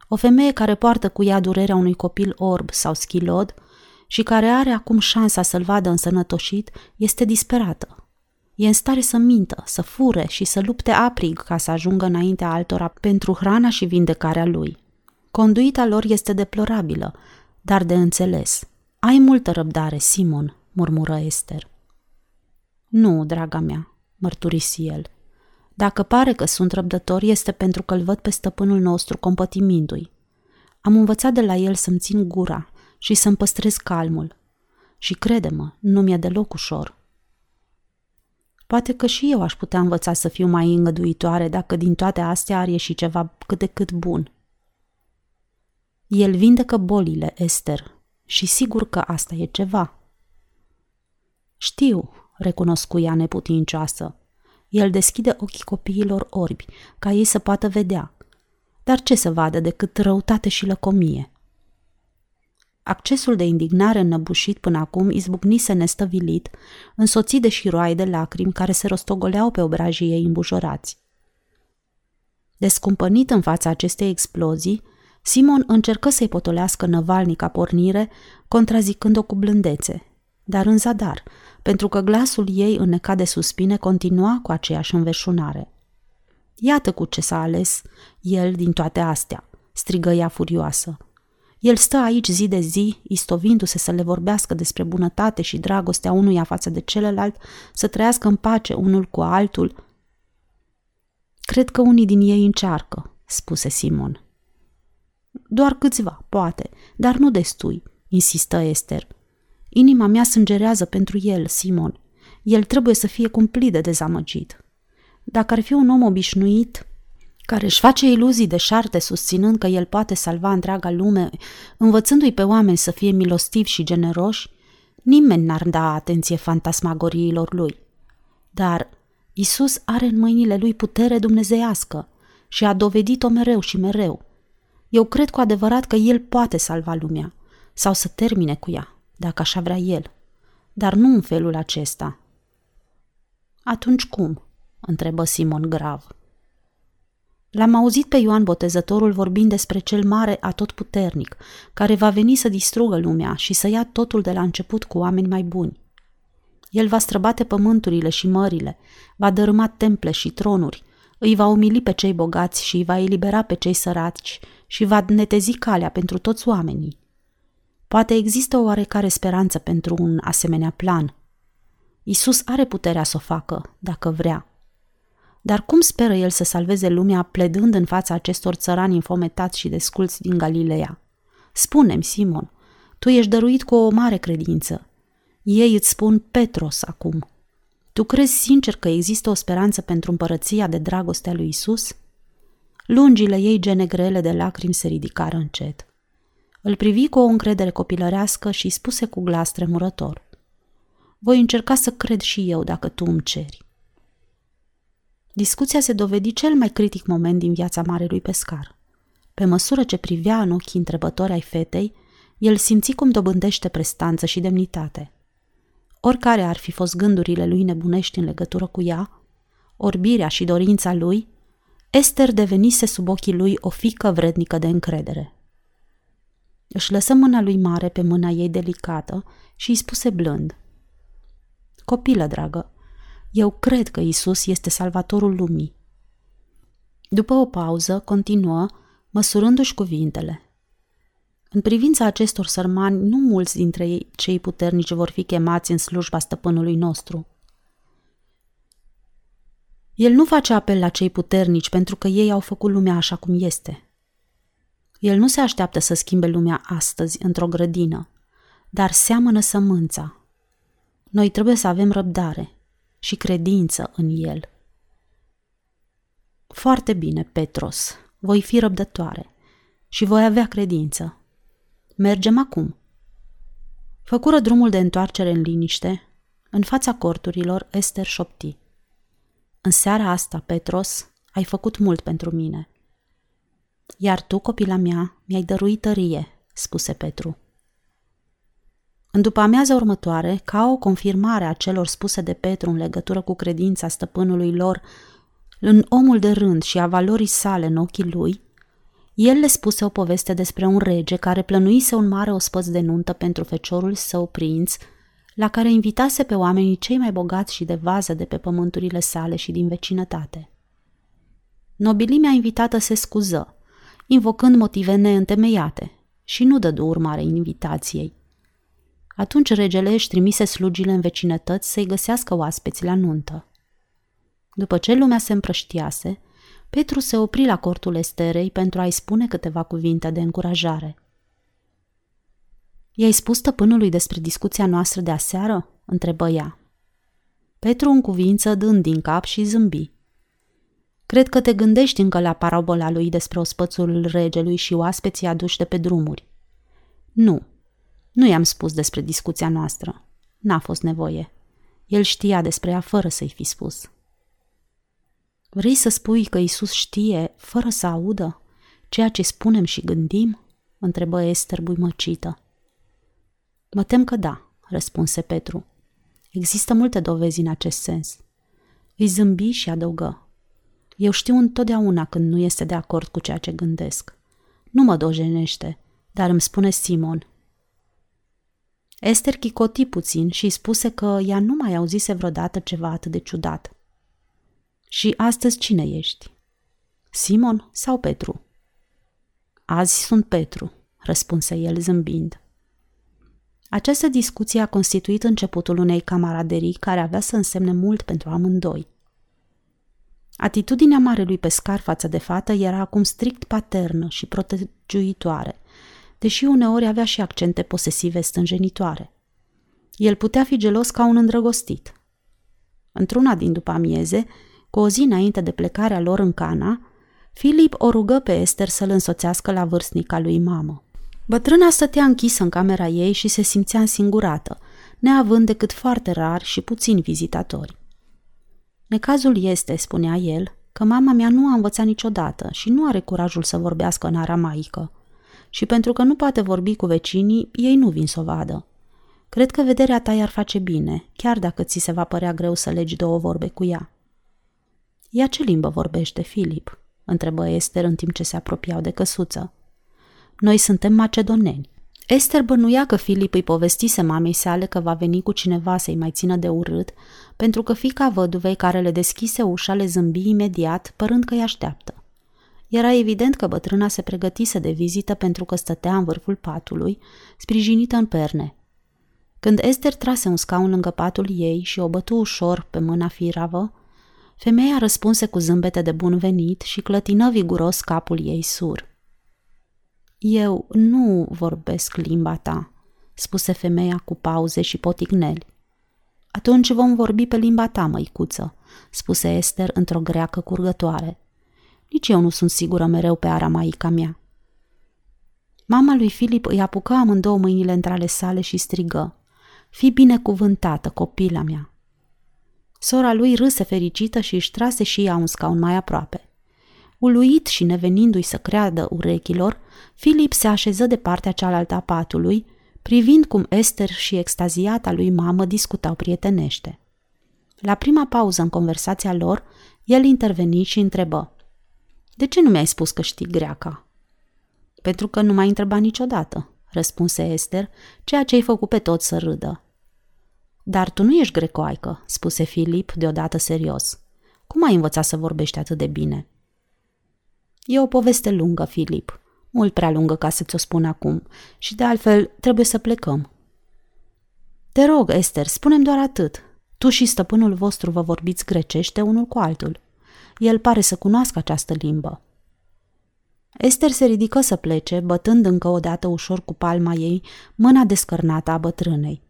O femeie care poartă cu ea durerea unui copil orb sau schilod și care are acum șansa să-l vadă însănătoșit, este disperată E în stare să mintă, să fure și să lupte aprig ca să ajungă înaintea altora pentru hrana și vindecarea lui. Conduita lor este deplorabilă, dar de înțeles. Ai multă răbdare, Simon, murmură Esther. Nu, draga mea, mărturisi el. Dacă pare că sunt răbdător, este pentru că îl văd pe stăpânul nostru compătimindu-i. Am învățat de la el să-mi țin gura și să-mi păstrez calmul. Și crede-mă, nu mi-e deloc ușor. Poate că și eu aș putea învăța să fiu mai îngăduitoare dacă din toate astea ar ieși ceva cât de cât bun. El vindecă bolile, Esther, și sigur că asta e ceva. Știu, recunoscu ea neputincioasă. El deschide ochii copiilor orbi, ca ei să poată vedea. Dar ce să vadă decât răutate și lăcomie? Accesul de indignare înnăbușit până acum izbucnise nestăvilit, însoțit de șiroaie de lacrimi care se rostogoleau pe obrajii ei îmbujorați. Descumpănit în fața acestei explozii, Simon încercă să-i potolească năvalnica pornire, contrazicând-o cu blândețe, dar în zadar, pentru că glasul ei înnecat de suspine continua cu aceeași înveșunare. Iată cu ce s-a ales el din toate astea, strigă ea furioasă. El stă aici zi de zi, istovindu-se să le vorbească despre bunătate și dragostea unuia față de celălalt, să trăiască în pace unul cu altul. Cred că unii din ei încearcă, spuse Simon. Doar câțiva, poate, dar nu destui, insistă Esther. Inima mea sângerează pentru el, Simon. El trebuie să fie cumplit de dezamăgit. Dacă ar fi un om obișnuit, care își face iluzii de șarte susținând că el poate salva întreaga lume, învățându-i pe oameni să fie milostivi și generoși, nimeni n-ar da atenție fantasmagoriilor lui. Dar Isus are în mâinile lui putere dumnezeiască și a dovedit-o mereu și mereu. Eu cred cu adevărat că el poate salva lumea sau să termine cu ea, dacă așa vrea el, dar nu în felul acesta. Atunci cum? întrebă Simon grav. L-am auzit pe Ioan Botezătorul vorbind despre cel mare atotputernic, care va veni să distrugă lumea și să ia totul de la început cu oameni mai buni. El va străbate pământurile și mările, va dărâma temple și tronuri, îi va umili pe cei bogați și îi va elibera pe cei săraci și va netezi calea pentru toți oamenii. Poate există o oarecare speranță pentru un asemenea plan. Isus are puterea să o facă, dacă vrea. Dar cum speră el să salveze lumea pledând în fața acestor țărani infometați și desculți din Galileea? Spune-mi, Simon, tu ești dăruit cu o mare credință. Ei îți spun Petros acum. Tu crezi sincer că există o speranță pentru împărăția de dragoste a lui Isus? Lungile ei gene grele de lacrimi se ridicară încet. Îl privi cu o încredere copilărească și spuse cu glas tremurător. Voi încerca să cred și eu dacă tu îmi ceri. Discuția se dovedi cel mai critic moment din viața marelui pescar. Pe măsură ce privea în ochii întrebători ai fetei, el simți cum dobândește prestanță și demnitate. Oricare ar fi fost gândurile lui nebunești în legătură cu ea, orbirea și dorința lui, Esther devenise sub ochii lui o fică vrednică de încredere. Își lăsă mâna lui mare pe mâna ei delicată și îi spuse blând. Copilă dragă, eu cred că Isus este salvatorul lumii. După o pauză, continuă, măsurându-și cuvintele. În privința acestor sărmani, nu mulți dintre ei, cei puternici vor fi chemați în slujba stăpânului nostru. El nu face apel la cei puternici pentru că ei au făcut lumea așa cum este. El nu se așteaptă să schimbe lumea astăzi într-o grădină, dar seamănă sămânța. Noi trebuie să avem răbdare și credință în el. Foarte bine, Petros, voi fi răbdătoare și voi avea credință. Mergem acum. Făcură drumul de întoarcere în liniște, în fața corturilor Ester șopti. În seara asta, Petros, ai făcut mult pentru mine. Iar tu, copila mea, mi-ai dăruit tărie, spuse Petru. În după amiaza următoare, ca o confirmare a celor spuse de Petru în legătură cu credința stăpânului lor în omul de rând și a valorii sale în ochii lui, el le spuse o poveste despre un rege care plănuise un mare ospăț de nuntă pentru feciorul său prinț, la care invitase pe oamenii cei mai bogați și de vază de pe pământurile sale și din vecinătate. Nobilimea invitată se scuză, invocând motive neîntemeiate, și nu dădu urmare invitației. Atunci regele își trimise slugile în vecinătăți să-i găsească oaspeți la nuntă. După ce lumea se împrăștiase, Petru se opri la cortul Esterei pentru a-i spune câteva cuvinte de încurajare. I-ai spus stăpânului despre discuția noastră de aseară?" întrebă ea. Petru în cuvință dând din cap și zâmbi. Cred că te gândești încă la parabola lui despre ospățul regelui și oaspeții aduși de pe drumuri. Nu. Nu i-am spus despre discuția noastră. N-a fost nevoie. El știa despre ea fără să-i fi spus. Vrei să spui că Isus știe, fără să audă, ceea ce spunem și gândim? întrebă Ester buimăcită. Mă tem că da, răspunse Petru. Există multe dovezi în acest sens. Îi zâmbi și adăugă. Eu știu întotdeauna când nu este de acord cu ceea ce gândesc. Nu mă dojenește, dar îmi spune Simon. Esther chicoti puțin și îi spuse că ea nu mai auzise vreodată ceva atât de ciudat. Și astăzi cine ești? Simon sau Petru? Azi sunt Petru, răspunse el zâmbind. Această discuție a constituit începutul unei camaraderii care avea să însemne mult pentru amândoi. Atitudinea marelui pescar față de fată era acum strict paternă și protegiuitoare, deși uneori avea și accente posesive stânjenitoare. El putea fi gelos ca un îndrăgostit. Într-una din după amieze, cu o zi înainte de plecarea lor în Cana, Filip o rugă pe Esther să-l însoțească la vârstnica lui mamă. Bătrâna stătea închisă în camera ei și se simțea însingurată, neavând decât foarte rar și puțini vizitatori. Necazul este, spunea el, că mama mea nu a învățat niciodată și nu are curajul să vorbească în aramaică. Și pentru că nu poate vorbi cu vecinii, ei nu vin să o vadă. Cred că vederea ta i-ar face bine, chiar dacă ți se va părea greu să legi două vorbe cu ea. Ea ce limbă vorbește, Filip? întrebă Ester în timp ce se apropiau de căsuță. Noi suntem macedoneni. Esther bănuia că Filip îi povestise mamei sale că va veni cu cineva să-i mai țină de urât, pentru că fica văduvei care le deschise ușa le zâmbi imediat, părând că îi așteaptă. Era evident că bătrâna se pregătise de vizită pentru că stătea în vârful patului, sprijinită în perne. Când Esther trase un scaun lângă patul ei și o bătu ușor pe mâna firavă, femeia răspunse cu zâmbete de bun venit și clătină viguros capul ei sur. Eu nu vorbesc limba ta, spuse femeia cu pauze și potigneli. Atunci vom vorbi pe limba ta, măicuță, spuse Esther într-o greacă curgătoare. Nici eu nu sunt sigură mereu pe aramaica mea. Mama lui Filip îi apucă amândouă mâinile între ale sale și strigă. Fii binecuvântată, copila mea! Sora lui râse fericită și își trase și ea un scaun mai aproape. Uluit și nevenindu-i să creadă urechilor, Filip se așeză de partea cealaltă a patului, privind cum Esther și extaziata lui mamă discutau prietenește. La prima pauză în conversația lor, el interveni și întrebă. De ce nu mi-ai spus că știi greaca?" Pentru că nu m-ai întrebat niciodată," răspunse Esther, ceea ce ai făcut pe toți să râdă. Dar tu nu ești grecoaică," spuse Filip deodată serios. Cum ai învățat să vorbești atât de bine?" E o poveste lungă, Filip. Mult prea lungă ca să ți-o spun acum. Și de altfel, trebuie să plecăm. Te rog, Esther, spunem doar atât. Tu și stăpânul vostru vă vorbiți grecește unul cu altul. El pare să cunoască această limbă. Esther se ridică să plece, bătând încă o dată ușor cu palma ei mâna descărnată a bătrânei.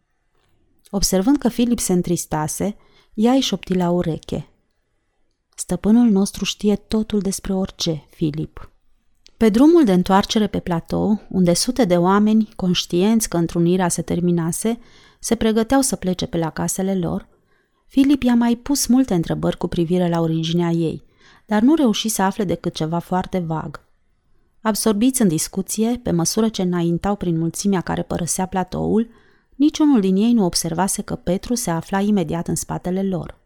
Observând că Filip se întristase, ea îi șopti la ureche. Stăpânul nostru știe totul despre orice, Filip. Pe drumul de întoarcere pe platou, unde sute de oameni, conștienți că întrunirea se terminase, se pregăteau să plece pe la casele lor, Filip i-a mai pus multe întrebări cu privire la originea ei, dar nu reuși să afle decât ceva foarte vag. Absorbiți în discuție, pe măsură ce înaintau prin mulțimea care părăsea platoul, niciunul din ei nu observase că Petru se afla imediat în spatele lor.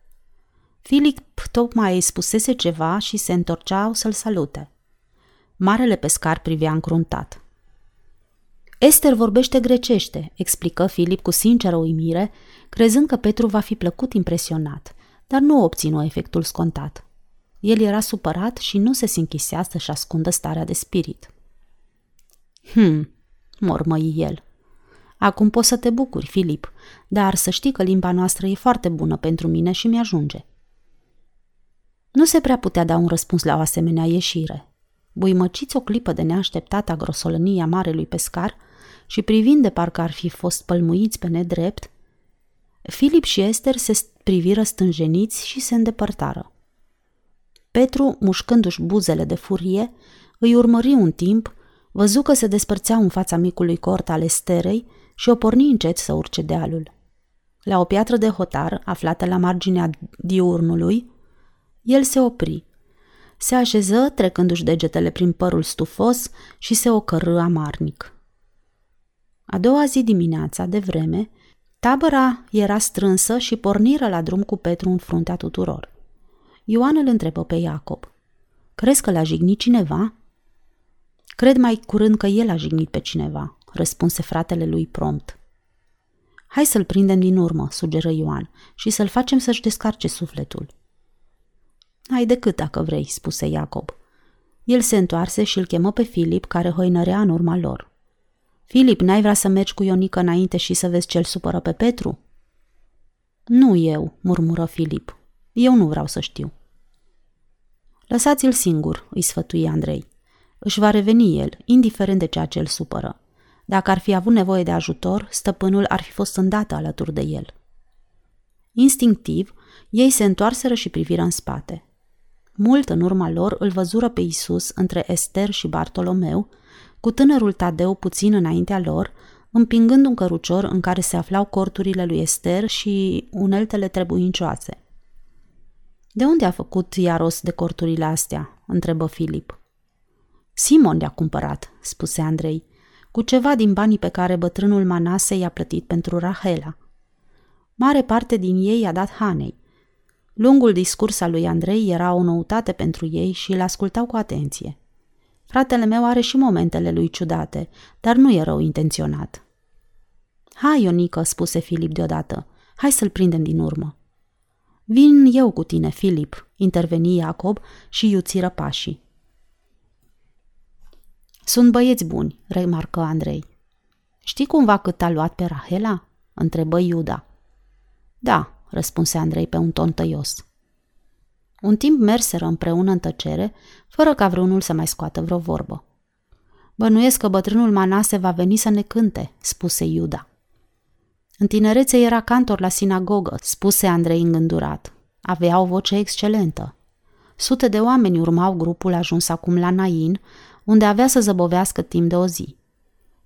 Filip tocmai îi spusese ceva și se întorceau să-l salute. Marele pescar privea încruntat. Ester vorbește grecește, explică Filip cu sinceră uimire, crezând că Petru va fi plăcut impresionat, dar nu obținu efectul scontat. El era supărat și nu se sinchisea să-și ascundă starea de spirit. Hm, mormăi el. Acum poți să te bucuri, Filip, dar să știi că limba noastră e foarte bună pentru mine și mi-ajunge. Nu se prea putea da un răspuns la o asemenea ieșire. Buimăciți o clipă de neașteptată grosolănia marelui pescar și privind de parcă ar fi fost pălmuiți pe nedrept, Filip și Ester se priviră stânjeniți și se îndepărtară. Petru, mușcându-și buzele de furie, îi urmări un timp, văzu că se despărțeau în fața micului cort al Esterei și o porni încet să urce dealul. La o piatră de hotar, aflată la marginea diurnului, el se opri. Se așeză, trecându-și degetele prin părul stufos și se ocărâ amarnic. A doua zi dimineața, de vreme, tabăra era strânsă și porniră la drum cu Petru în fruntea tuturor. Ioan îl întrebă pe Iacob. Crezi că l-a jignit cineva? Cred mai curând că el a jignit pe cineva, răspunse fratele lui prompt. Hai să-l prindem din urmă, sugeră Ioan, și să-l facem să-și descarce sufletul. Ai decât dacă vrei, spuse Iacob. El se întoarse și îl chemă pe Filip, care hoinărea în urma lor. Filip, n-ai vrea să mergi cu Ionică înainte și să vezi ce-l supără pe Petru? Nu eu, murmură Filip. Eu nu vreau să știu. Lăsați-l singur, îi sfătui Andrei. Își va reveni el, indiferent de ceea ce îl supără. Dacă ar fi avut nevoie de ajutor, stăpânul ar fi fost îndată alături de el. Instinctiv, ei se întoarseră și priviră în spate. Mult în urma lor îl văzură pe Isus între Ester și Bartolomeu, cu tânărul Tadeu puțin înaintea lor, împingând un cărucior în care se aflau corturile lui Ester și uneltele trebuincioase. De unde a făcut ea rost de corturile astea?" întrebă Filip. Simon le-a cumpărat, spuse Andrei, cu ceva din banii pe care bătrânul Manase i-a plătit pentru Rahela. Mare parte din ei i-a dat Hanei. Lungul discurs al lui Andrei era o noutate pentru ei și îl ascultau cu atenție. Fratele meu are și momentele lui ciudate, dar nu e rău intenționat. Hai, Ionică, spuse Filip deodată. Hai să-l prindem din urmă. Vin eu cu tine, Filip, interveni Iacob și iuțiră pașii. Sunt băieți buni, remarcă Andrei. Știi cumva cât a luat pe Rahela? întrebă Iuda. Da, răspunse Andrei pe un ton tăios. Un timp merseră împreună în tăcere, fără ca vreunul să mai scoată vreo vorbă. Bănuiesc că bătrânul Manase va veni să ne cânte, spuse Iuda. În tinerețe era cantor la sinagogă, spuse Andrei îngândurat. Avea o voce excelentă. Sute de oameni urmau grupul ajuns acum la Nain, unde avea să zăbovească timp de o zi.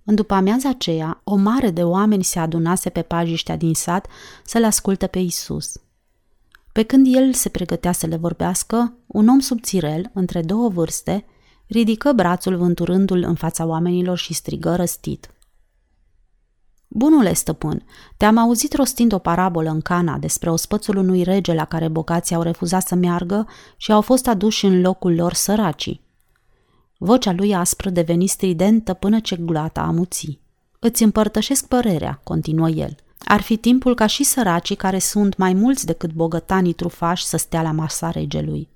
În după amiaza aceea, o mare de oameni se adunase pe pajiștea din sat să-l asculte pe Isus. Pe când el se pregătea să le vorbească, un om subțirel, între două vârste, ridică brațul vânturându-l în fața oamenilor și strigă răstit. Bunule stăpân, te-am auzit rostind o parabolă în Cana despre ospățul unui rege la care bocații au refuzat să meargă și au fost aduși în locul lor săracii. Vocea lui aspră deveni stridentă până ce gloata amuții. Îți împărtășesc părerea, continuă el. Ar fi timpul ca și săracii care sunt mai mulți decât bogătanii trufași să stea la masa regelui.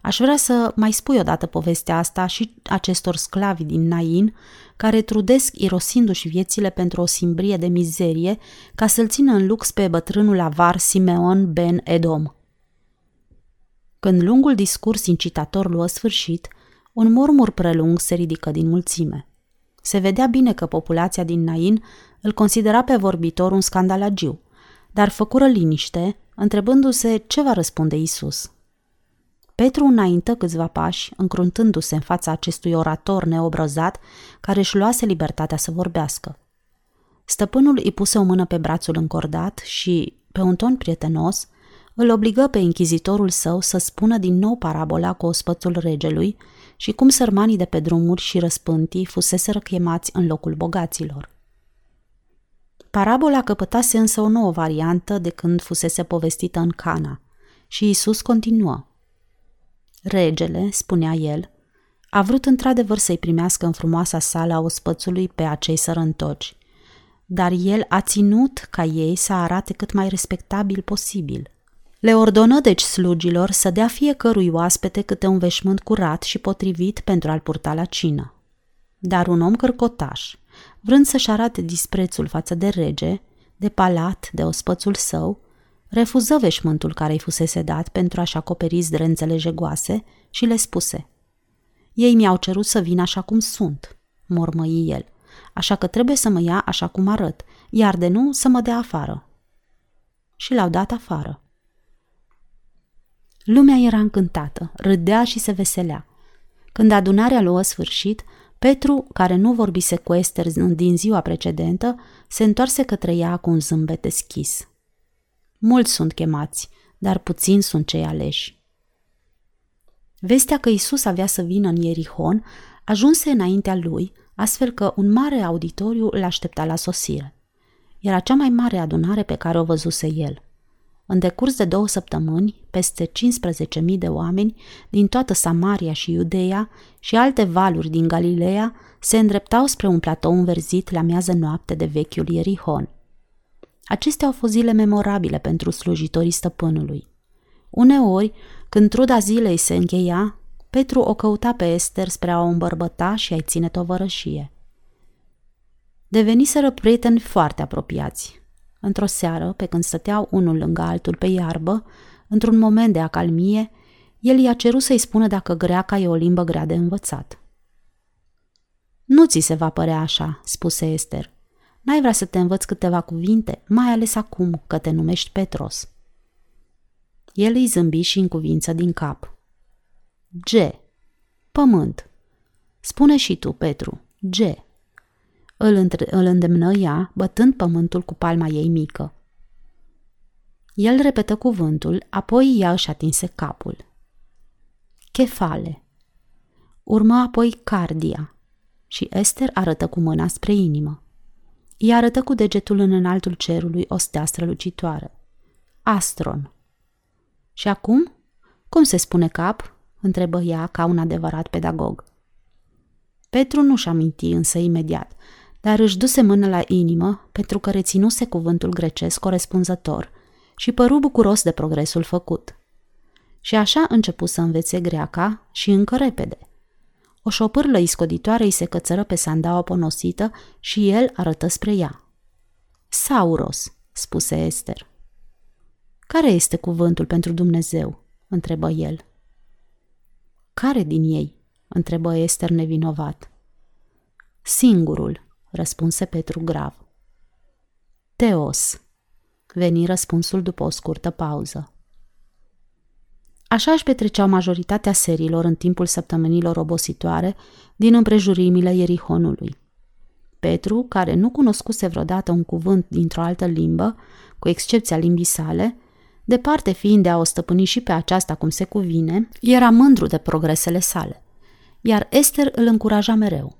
Aș vrea să mai spui odată povestea asta și acestor sclavi din Nain, care trudesc irosindu-și viețile pentru o simbrie de mizerie, ca să-l țină în lux pe bătrânul avar Simeon Ben Edom. Când lungul discurs incitator luă sfârșit, un murmur prelung se ridică din mulțime. Se vedea bine că populația din Nain îl considera pe vorbitor un scandalagiu, dar făcură liniște, întrebându-se ce va răspunde Isus. Petru înaintă câțiva pași, încruntându-se în fața acestui orator neobrăzat care își luase libertatea să vorbească. Stăpânul îi puse o mână pe brațul încordat și, pe un ton prietenos, îl obligă pe închizitorul său să spună din nou parabola cu ospățul regelui și cum sărmanii de pe drumuri și răspântii fuseseră chemați în locul bogaților. Parabola căpătase însă o nouă variantă de când fusese povestită în Cana și Isus continuă. Regele, spunea el, a vrut într-adevăr să-i primească în frumoasa sală a ospățului pe acei sărăntoci, dar el a ținut ca ei să arate cât mai respectabil posibil – le ordonă deci slugilor să dea fiecărui oaspete câte un veșmânt curat și potrivit pentru a-l purta la cină. Dar un om cărcotaș, vrând să-și arate disprețul față de rege, de palat, de ospățul său, refuză veșmântul care îi fusese dat pentru a-și acoperi zdrențele jegoase și le spuse Ei mi-au cerut să vin așa cum sunt, mormăi el, așa că trebuie să mă ia așa cum arăt, iar de nu să mă dea afară. și l-au dat afară. Lumea era încântată, râdea și se veselea. Când adunarea luă sfârșit, Petru, care nu vorbise cu Ester din ziua precedentă, se întoarse către ea cu un zâmbet deschis. Mulți sunt chemați, dar puțini sunt cei aleși. Vestea că Isus avea să vină în Ierihon ajunse înaintea lui, astfel că un mare auditoriu îl aștepta la sosire. Era cea mai mare adunare pe care o văzuse el – în decurs de două săptămâni, peste 15.000 de oameni din toată Samaria și Iudeea și alte valuri din Galileea se îndreptau spre un platou înverzit la miază noapte de vechiul Ierihon. Acestea au fost zile memorabile pentru slujitorii stăpânului. Uneori, când truda zilei se încheia, Petru o căuta pe Ester spre a o îmbărbăta și a-i ține tovărășie. Deveniseră prieteni foarte apropiați, Într-o seară, pe când stăteau unul lângă altul pe iarbă, într-un moment de acalmie, el i-a cerut să-i spună dacă greaca e o limbă grea de învățat. Nu ți se va părea așa, spuse Ester. N-ai vrea să te învăț câteva cuvinte, mai ales acum că te numești Petros. El îi zâmbi și în cuvință din cap. G. Pământ. Spune și tu, Petru. G îl, între, îl îndemnă ea, bătând pământul cu palma ei mică. El repetă cuvântul, apoi ea își atinse capul. Chefale. Urmă apoi cardia și Esther arătă cu mâna spre inimă. Ea arătă cu degetul în înaltul cerului o stea strălucitoare. Astron. Și acum? Cum se spune cap? întrebă ea ca un adevărat pedagog. Petru nu-și aminti însă imediat, dar își duse mână la inimă pentru că reținuse cuvântul grecesc corespunzător și păru bucuros de progresul făcut. Și așa începu să învețe greaca și încă repede. O șopârlă iscoditoare îi se cățără pe sandaua ponosită și el arătă spre ea. Sauros, spuse Ester. Care este cuvântul pentru Dumnezeu? întrebă el. Care din ei? întrebă Ester nevinovat. Singurul, răspunse Petru grav. Teos, veni răspunsul după o scurtă pauză. Așa își petreceau majoritatea serilor în timpul săptămânilor obositoare din împrejurimile Ierihonului. Petru, care nu cunoscuse vreodată un cuvânt dintr-o altă limbă, cu excepția limbii sale, departe fiind de a o stăpâni și pe aceasta cum se cuvine, era mândru de progresele sale, iar Ester îl încuraja mereu.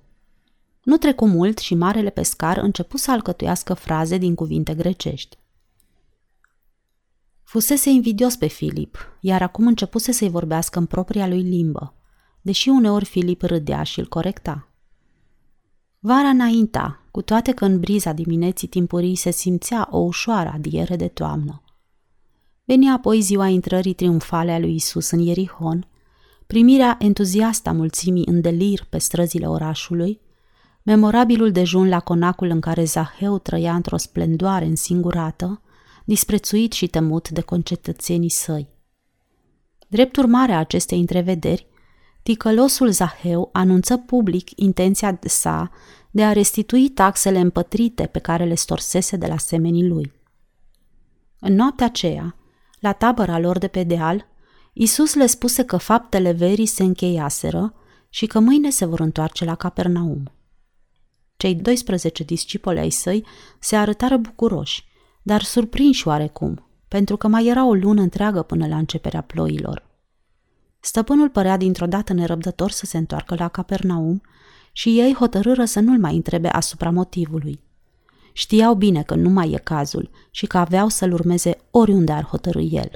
Nu trecu mult și marele pescar începu să alcătuiască fraze din cuvinte grecești. Fusese invidios pe Filip, iar acum începuse să-i vorbească în propria lui limbă, deși uneori Filip râdea și îl corecta. Vara înainta, cu toate că în briza dimineții timpurii se simțea o ușoară adiere de toamnă. Veni apoi ziua intrării triumfale a lui Isus în Ierihon, primirea entuziastă a mulțimii în delir pe străzile orașului, memorabilul dejun la conacul în care Zaheu trăia într-o splendoare însingurată, disprețuit și temut de concetățenii săi. Drept urmare a acestei întrevederi, ticălosul Zaheu anunță public intenția sa de a restitui taxele împătrite pe care le storsese de la semenii lui. În noaptea aceea, la tabăra lor de pe deal, Isus le spuse că faptele verii se încheiaseră și că mâine se vor întoarce la Capernaum. Cei 12 discipoli ai săi se arătară bucuroși, dar surprinși oarecum, pentru că mai era o lună întreagă până la începerea ploilor. Stăpânul părea dintr-o dată nerăbdător să se întoarcă la Capernaum și ei hotărâră să nu-l mai întrebe asupra motivului. Știau bine că nu mai e cazul și că aveau să-l urmeze oriunde ar hotărâi el.